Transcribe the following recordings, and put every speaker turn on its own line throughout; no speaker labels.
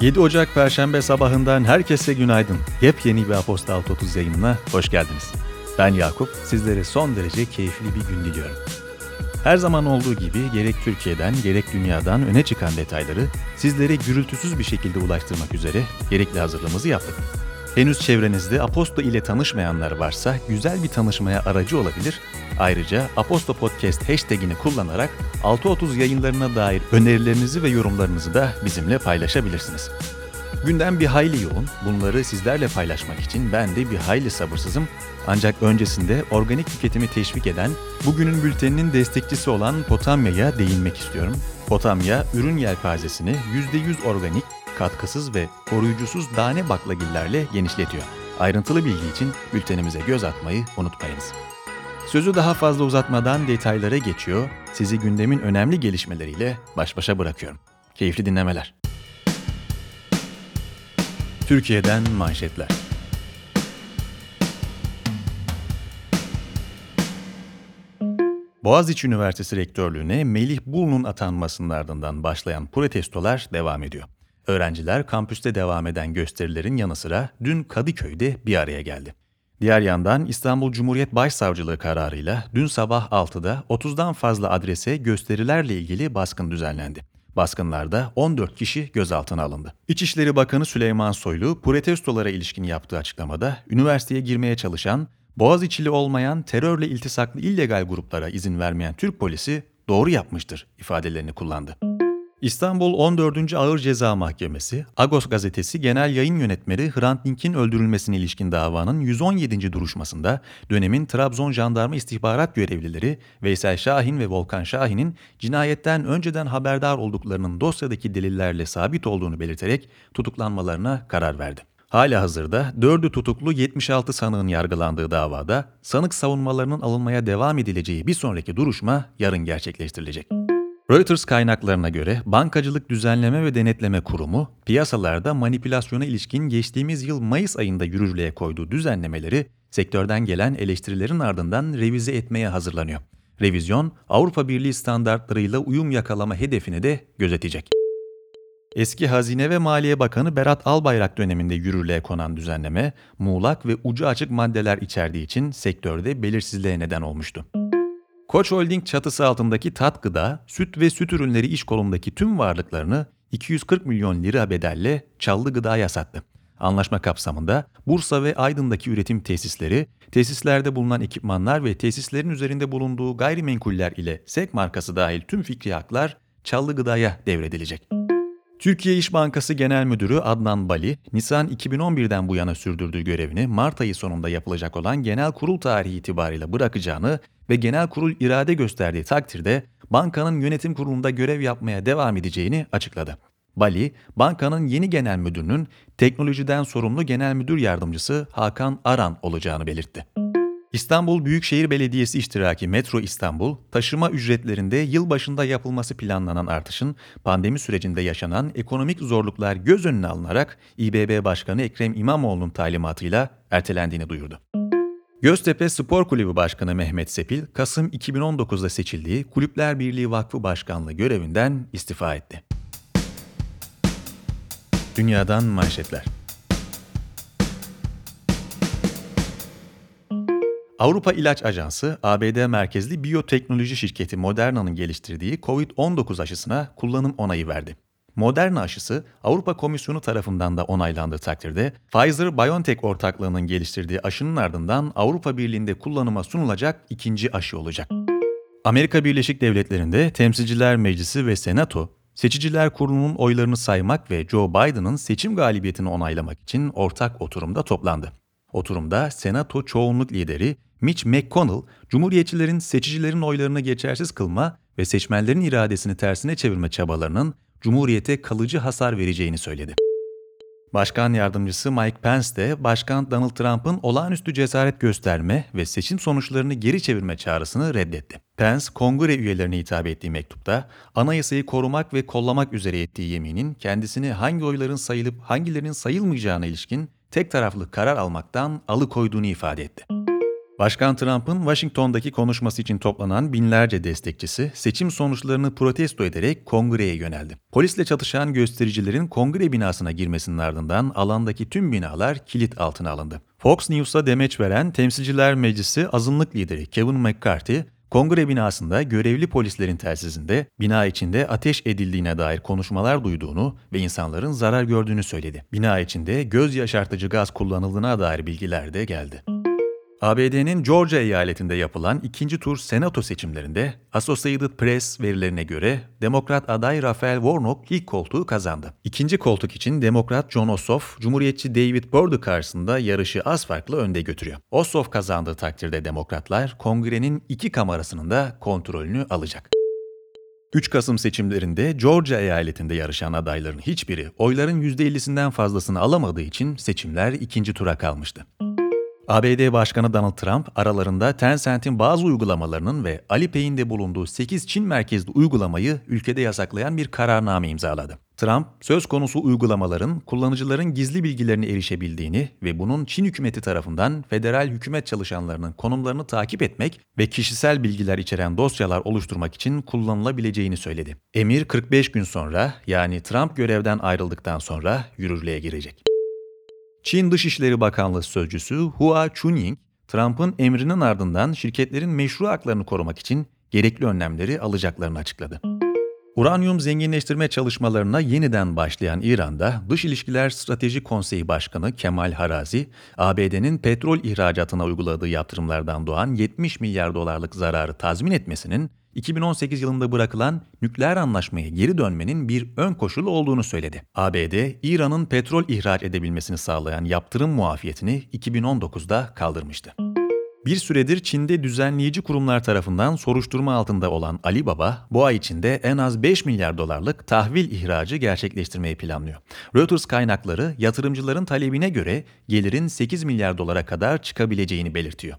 7 Ocak Perşembe sabahından herkese günaydın. Yepyeni bir Aposta 630 yayınına hoş geldiniz. Ben Yakup, sizlere son derece keyifli bir gün diliyorum. Her zaman olduğu gibi gerek Türkiye'den gerek dünyadan öne çıkan detayları sizlere gürültüsüz bir şekilde ulaştırmak üzere gerekli hazırlığımızı yaptık. Henüz çevrenizde Aposto ile tanışmayanlar varsa güzel bir tanışmaya aracı olabilir. Ayrıca Aposto Podcast hashtagini kullanarak 6.30 yayınlarına dair önerilerinizi ve yorumlarınızı da bizimle paylaşabilirsiniz. Gündem bir hayli yoğun. Bunları sizlerle paylaşmak için ben de bir hayli sabırsızım. Ancak öncesinde organik tüketimi teşvik eden, bugünün bülteninin destekçisi olan Potamya'ya değinmek istiyorum. Potamya, ürün yelpazesini %100 organik, katkısız ve koruyucusuz tane baklagillerle genişletiyor. Ayrıntılı bilgi için bültenimize göz atmayı unutmayınız. Sözü daha fazla uzatmadan detaylara geçiyor, sizi gündemin önemli gelişmeleriyle baş başa bırakıyorum. Keyifli dinlemeler. Türkiye'den manşetler. Boğaziçi Üniversitesi Rektörlüğü'ne Melih Bulun'un atanmasının ardından başlayan protestolar devam ediyor. Öğrenciler kampüste devam eden gösterilerin yanı sıra dün Kadıköy'de bir araya geldi. Diğer yandan İstanbul Cumhuriyet Başsavcılığı kararıyla dün sabah 6'da 30'dan fazla adrese gösterilerle ilgili baskın düzenlendi. Baskınlarda 14 kişi gözaltına alındı. İçişleri Bakanı Süleyman Soylu, protestolara ilişkin yaptığı açıklamada üniversiteye girmeye çalışan, Boğaziçi'li olmayan terörle iltisaklı illegal gruplara izin vermeyen Türk polisi doğru yapmıştır ifadelerini kullandı. İstanbul 14. Ağır Ceza Mahkemesi, Agos gazetesi genel yayın yönetmeni Hrant Dink'in öldürülmesine ilişkin davanın 117. duruşmasında dönemin Trabzon jandarma istihbarat görevlileri Veysel Şahin ve Volkan Şahin'in cinayetten önceden haberdar olduklarının dosyadaki delillerle sabit olduğunu belirterek tutuklanmalarına karar verdi. Hala hazırda 4'ü tutuklu 76 sanığın yargılandığı davada sanık savunmalarının alınmaya devam edileceği bir sonraki duruşma yarın gerçekleştirilecek. Reuters kaynaklarına göre Bankacılık Düzenleme ve Denetleme Kurumu, piyasalarda manipülasyona ilişkin geçtiğimiz yıl Mayıs ayında yürürlüğe koyduğu düzenlemeleri sektörden gelen eleştirilerin ardından revize etmeye hazırlanıyor. Revizyon, Avrupa Birliği standartlarıyla uyum yakalama hedefini de gözetecek. Eski Hazine ve Maliye Bakanı Berat Albayrak döneminde yürürlüğe konan düzenleme, muğlak ve ucu açık maddeler içerdiği için sektörde belirsizliğe neden olmuştu. Koç Holding çatısı altındaki Tat Gıda, süt ve süt ürünleri iş kolundaki tüm varlıklarını 240 milyon lira bedelle Çallı Gıda'ya sattı. Anlaşma kapsamında Bursa ve Aydın'daki üretim tesisleri, tesislerde bulunan ekipmanlar ve tesislerin üzerinde bulunduğu gayrimenkuller ile SEK markası dahil tüm fikri haklar Çallı Gıda'ya devredilecek. Türkiye İş Bankası Genel Müdürü Adnan Bali, Nisan 2011'den bu yana sürdürdüğü görevini Mart ayı sonunda yapılacak olan genel kurul tarihi itibariyle bırakacağını ve genel kurul irade gösterdiği takdirde bankanın yönetim kurulunda görev yapmaya devam edeceğini açıkladı. Bali, bankanın yeni genel müdürünün teknolojiden sorumlu genel müdür yardımcısı Hakan Aran olacağını belirtti. İstanbul Büyükşehir Belediyesi iştiraki Metro İstanbul, taşıma ücretlerinde yılbaşında yapılması planlanan artışın pandemi sürecinde yaşanan ekonomik zorluklar göz önüne alınarak İBB Başkanı Ekrem İmamoğlu'nun talimatıyla ertelendiğini duyurdu. Göztepe Spor Kulübü Başkanı Mehmet Sepil, Kasım 2019'da seçildiği Kulüpler Birliği Vakfı Başkanlığı görevinden istifa etti. Dünyadan manşetler. Avrupa İlaç Ajansı, ABD merkezli biyoteknoloji şirketi Moderna'nın geliştirdiği COVID-19 aşısına kullanım onayı verdi. Moderna aşısı Avrupa Komisyonu tarafından da onaylandığı takdirde Pfizer-BioNTech ortaklığının geliştirdiği aşının ardından Avrupa Birliği'nde kullanıma sunulacak ikinci aşı olacak. Amerika Birleşik Devletleri'nde Temsilciler Meclisi ve Senato, Seçiciler Kurulu'nun oylarını saymak ve Joe Biden'ın seçim galibiyetini onaylamak için ortak oturumda toplandı. Oturumda Senato çoğunluk lideri Mitch McConnell, Cumhuriyetçilerin seçicilerin oylarını geçersiz kılma ve seçmenlerin iradesini tersine çevirme çabalarının Cumhuriyete kalıcı hasar vereceğini söyledi. Başkan yardımcısı Mike Pence de Başkan Donald Trump'ın olağanüstü cesaret gösterme ve seçim sonuçlarını geri çevirme çağrısını reddetti. Pence, kongre üyelerine hitap ettiği mektupta, anayasayı korumak ve kollamak üzere ettiği yeminin kendisini hangi oyların sayılıp hangilerinin sayılmayacağına ilişkin tek taraflı karar almaktan alıkoyduğunu ifade etti. Başkan Trump'ın Washington'daki konuşması için toplanan binlerce destekçisi seçim sonuçlarını protesto ederek kongreye yöneldi. Polisle çatışan göstericilerin kongre binasına girmesinin ardından alandaki tüm binalar kilit altına alındı. Fox News'a demeç veren Temsilciler Meclisi azınlık lideri Kevin McCarthy, Kongre binasında görevli polislerin telsizinde bina içinde ateş edildiğine dair konuşmalar duyduğunu ve insanların zarar gördüğünü söyledi. Bina içinde göz yaşartıcı gaz kullanıldığına dair bilgiler de geldi. ABD'nin Georgia eyaletinde yapılan ikinci tur senato seçimlerinde Associated Press verilerine göre Demokrat aday Raphael Warnock ilk koltuğu kazandı. İkinci koltuk için Demokrat John Ossoff, Cumhuriyetçi David Perdue karşısında yarışı az farklı önde götürüyor. Ossoff kazandığı takdirde Demokratlar kongrenin iki kamerasının da kontrolünü alacak. 3 Kasım seçimlerinde Georgia eyaletinde yarışan adayların hiçbiri oyların %50'sinden fazlasını alamadığı için seçimler ikinci tura kalmıştı. ABD Başkanı Donald Trump aralarında Tencent'in bazı uygulamalarının ve Alipay'in de bulunduğu 8 Çin merkezli uygulamayı ülkede yasaklayan bir kararname imzaladı. Trump, söz konusu uygulamaların kullanıcıların gizli bilgilerine erişebildiğini ve bunun Çin hükümeti tarafından federal hükümet çalışanlarının konumlarını takip etmek ve kişisel bilgiler içeren dosyalar oluşturmak için kullanılabileceğini söyledi. Emir 45 gün sonra yani Trump görevden ayrıldıktan sonra yürürlüğe girecek. Çin Dışişleri Bakanlığı Sözcüsü Hua Chunying, Trump'ın emrinin ardından şirketlerin meşru haklarını korumak için gerekli önlemleri alacaklarını açıkladı. Uranyum zenginleştirme çalışmalarına yeniden başlayan İran'da Dış İlişkiler Strateji Konseyi Başkanı Kemal Harazi, ABD'nin petrol ihracatına uyguladığı yaptırımlardan doğan 70 milyar dolarlık zararı tazmin etmesinin 2018 yılında bırakılan nükleer anlaşmaya geri dönmenin bir ön koşulu olduğunu söyledi. ABD, İran'ın petrol ihraç edebilmesini sağlayan yaptırım muafiyetini 2019'da kaldırmıştı. Bir süredir Çin'de düzenleyici kurumlar tarafından soruşturma altında olan Ali Baba, bu ay içinde en az 5 milyar dolarlık tahvil ihracı gerçekleştirmeyi planlıyor. Reuters kaynakları yatırımcıların talebine göre gelirin 8 milyar dolara kadar çıkabileceğini belirtiyor.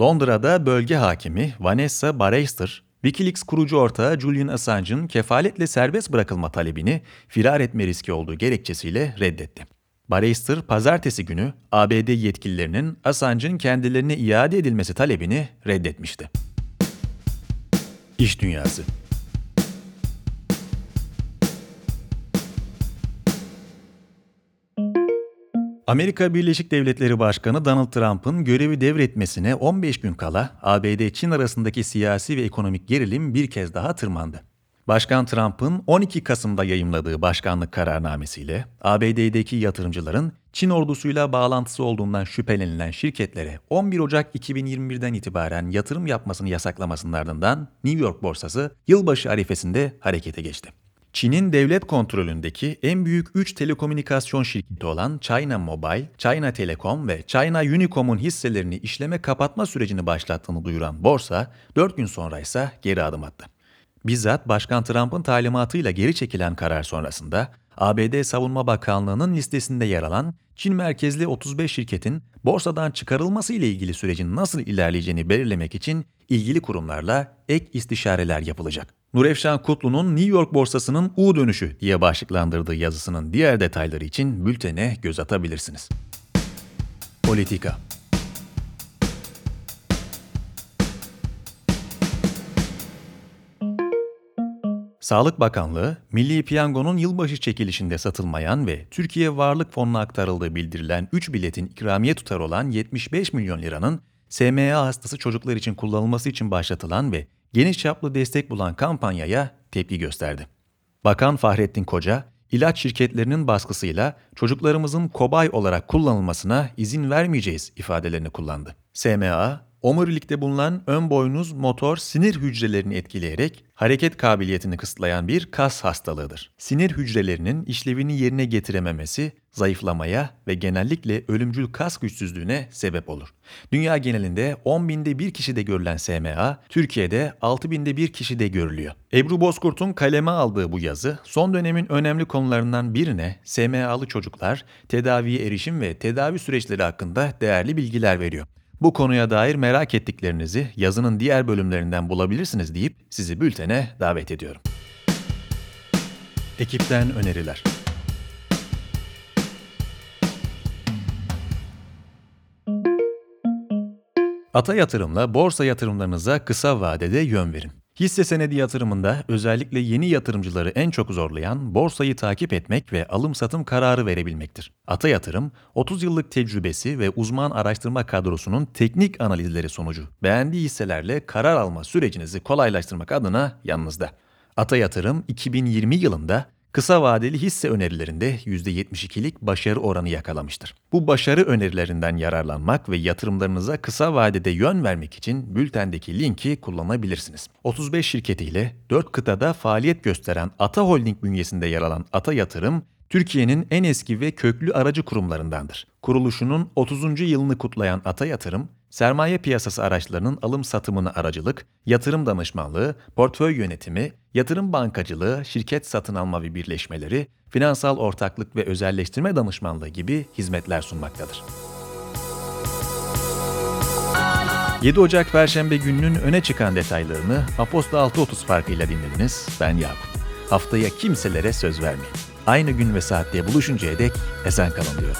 Londra'da bölge hakimi Vanessa Barreister, Wikileaks kurucu ortağı Julian Assange'ın kefaletle serbest bırakılma talebini firar etme riski olduğu gerekçesiyle reddetti. Barrister, pazartesi günü ABD yetkililerinin Assange'ın kendilerine iade edilmesi talebini reddetmişti. İş Dünyası Amerika Birleşik Devletleri Başkanı Donald Trump'ın görevi devretmesine 15 gün kala ABD-Çin arasındaki siyasi ve ekonomik gerilim bir kez daha tırmandı. Başkan Trump'ın 12 Kasım'da yayımladığı başkanlık kararnamesiyle ABD'deki yatırımcıların Çin ordusuyla bağlantısı olduğundan şüphelenilen şirketlere 11 Ocak 2021'den itibaren yatırım yapmasını yasaklamasının ardından New York borsası yılbaşı arifesinde harekete geçti. Çin'in devlet kontrolündeki en büyük 3 telekomünikasyon şirketi olan China Mobile, China Telecom ve China Unicom'un hisselerini işleme kapatma sürecini başlattığını duyuran borsa 4 gün sonra ise geri adım attı. Bizzat Başkan Trump'ın talimatıyla geri çekilen karar sonrasında ABD Savunma Bakanlığı'nın listesinde yer alan Çin merkezli 35 şirketin borsadan çıkarılması ile ilgili sürecin nasıl ilerleyeceğini belirlemek için ilgili kurumlarla ek istişareler yapılacak. Nurefşan Kutlu'nun New York borsasının U dönüşü diye başlıklandırdığı yazısının diğer detayları için bültene göz atabilirsiniz. Politika Sağlık Bakanlığı, Milli Piyango'nun yılbaşı çekilişinde satılmayan ve Türkiye Varlık Fonu'na aktarıldığı bildirilen 3 biletin ikramiye tutarı olan 75 milyon liranın SMA hastası çocuklar için kullanılması için başlatılan ve geniş çaplı destek bulan kampanyaya tepki gösterdi. Bakan Fahrettin Koca, ilaç şirketlerinin baskısıyla çocuklarımızın kobay olarak kullanılmasına izin vermeyeceğiz ifadelerini kullandı. SMA, omurilikte bulunan ön boynuz motor sinir hücrelerini etkileyerek hareket kabiliyetini kısıtlayan bir kas hastalığıdır. Sinir hücrelerinin işlevini yerine getirememesi zayıflamaya ve genellikle ölümcül kas güçsüzlüğüne sebep olur. Dünya genelinde 10 binde bir kişide görülen SMA, Türkiye'de 6 binde bir kişide görülüyor. Ebru Bozkurt'un kaleme aldığı bu yazı, son dönemin önemli konularından birine SMA'lı çocuklar, tedaviye erişim ve tedavi süreçleri hakkında değerli bilgiler veriyor. Bu konuya dair merak ettiklerinizi yazının diğer bölümlerinden bulabilirsiniz deyip sizi bültene davet ediyorum. Ekipten öneriler. Ata yatırımla borsa yatırımlarınıza kısa vadede yön verin. Hisse senedi yatırımında özellikle yeni yatırımcıları en çok zorlayan borsayı takip etmek ve alım satım kararı verebilmektir. Ata Yatırım, 30 yıllık tecrübesi ve uzman araştırma kadrosunun teknik analizleri sonucu beğendiği hisselerle karar alma sürecinizi kolaylaştırmak adına yanınızda. Ata Yatırım 2020 yılında kısa vadeli hisse önerilerinde %72'lik başarı oranı yakalamıştır. Bu başarı önerilerinden yararlanmak ve yatırımlarınıza kısa vadede yön vermek için bültendeki linki kullanabilirsiniz. 35 şirketiyle 4 kıtada faaliyet gösteren Ata Holding bünyesinde yer alan Ata Yatırım, Türkiye'nin en eski ve köklü aracı kurumlarındandır. Kuruluşunun 30. yılını kutlayan Ata Yatırım, sermaye piyasası araçlarının alım satımına aracılık, yatırım danışmanlığı, portföy yönetimi, yatırım bankacılığı, şirket satın alma ve birleşmeleri, finansal ortaklık ve özelleştirme danışmanlığı gibi hizmetler sunmaktadır. 7 Ocak Perşembe gününün öne çıkan detaylarını Aposta 6.30 farkıyla dinlediniz. Ben Yakup. Haftaya kimselere söz vermeyin. Aynı gün ve saatte buluşuncaya dek esen kalın diyorum.